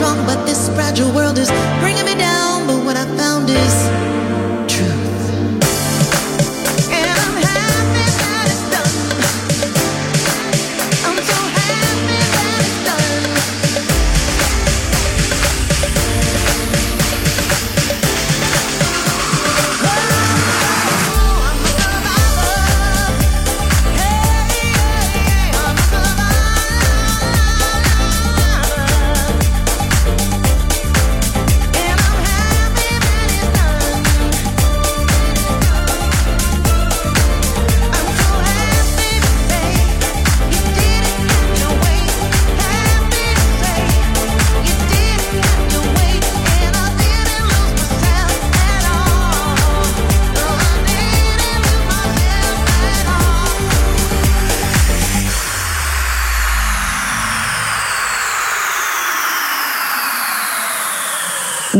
Strong, but this fragile world is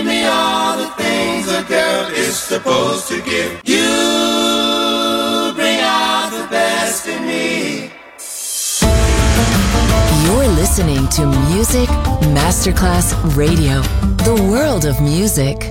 give me all the things a girl is supposed to give. You bring out the best in me. You're listening to Music Masterclass Radio, the world of music.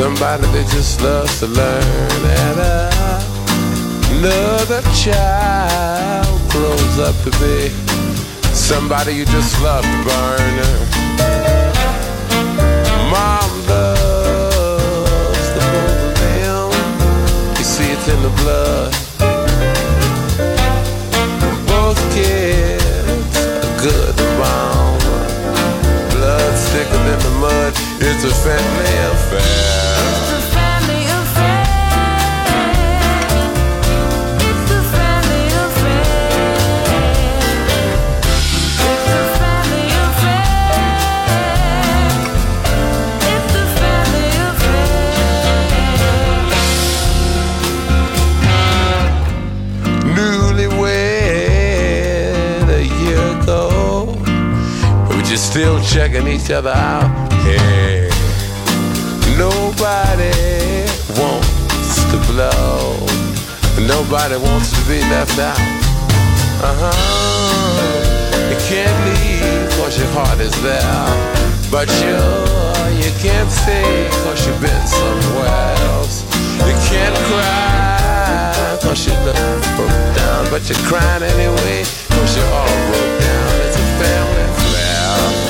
Somebody that just loves to learn. And another child grows up to be somebody you just love to burn. Mom loves the both of them. You see it's in the blood It's a family affair. It's a family affair. It's a family affair. It's a family affair. Newlywed a year ago, we just still checking each other out. Hey, nobody wants to blow. Nobody wants to be left out. Uh huh. You can't leave cause your heart is there. But you, you can't stay cause you've been somewhere else. You can't cry cause you look broke down. But you're crying anyway cause you're all broke down. It's a family affair.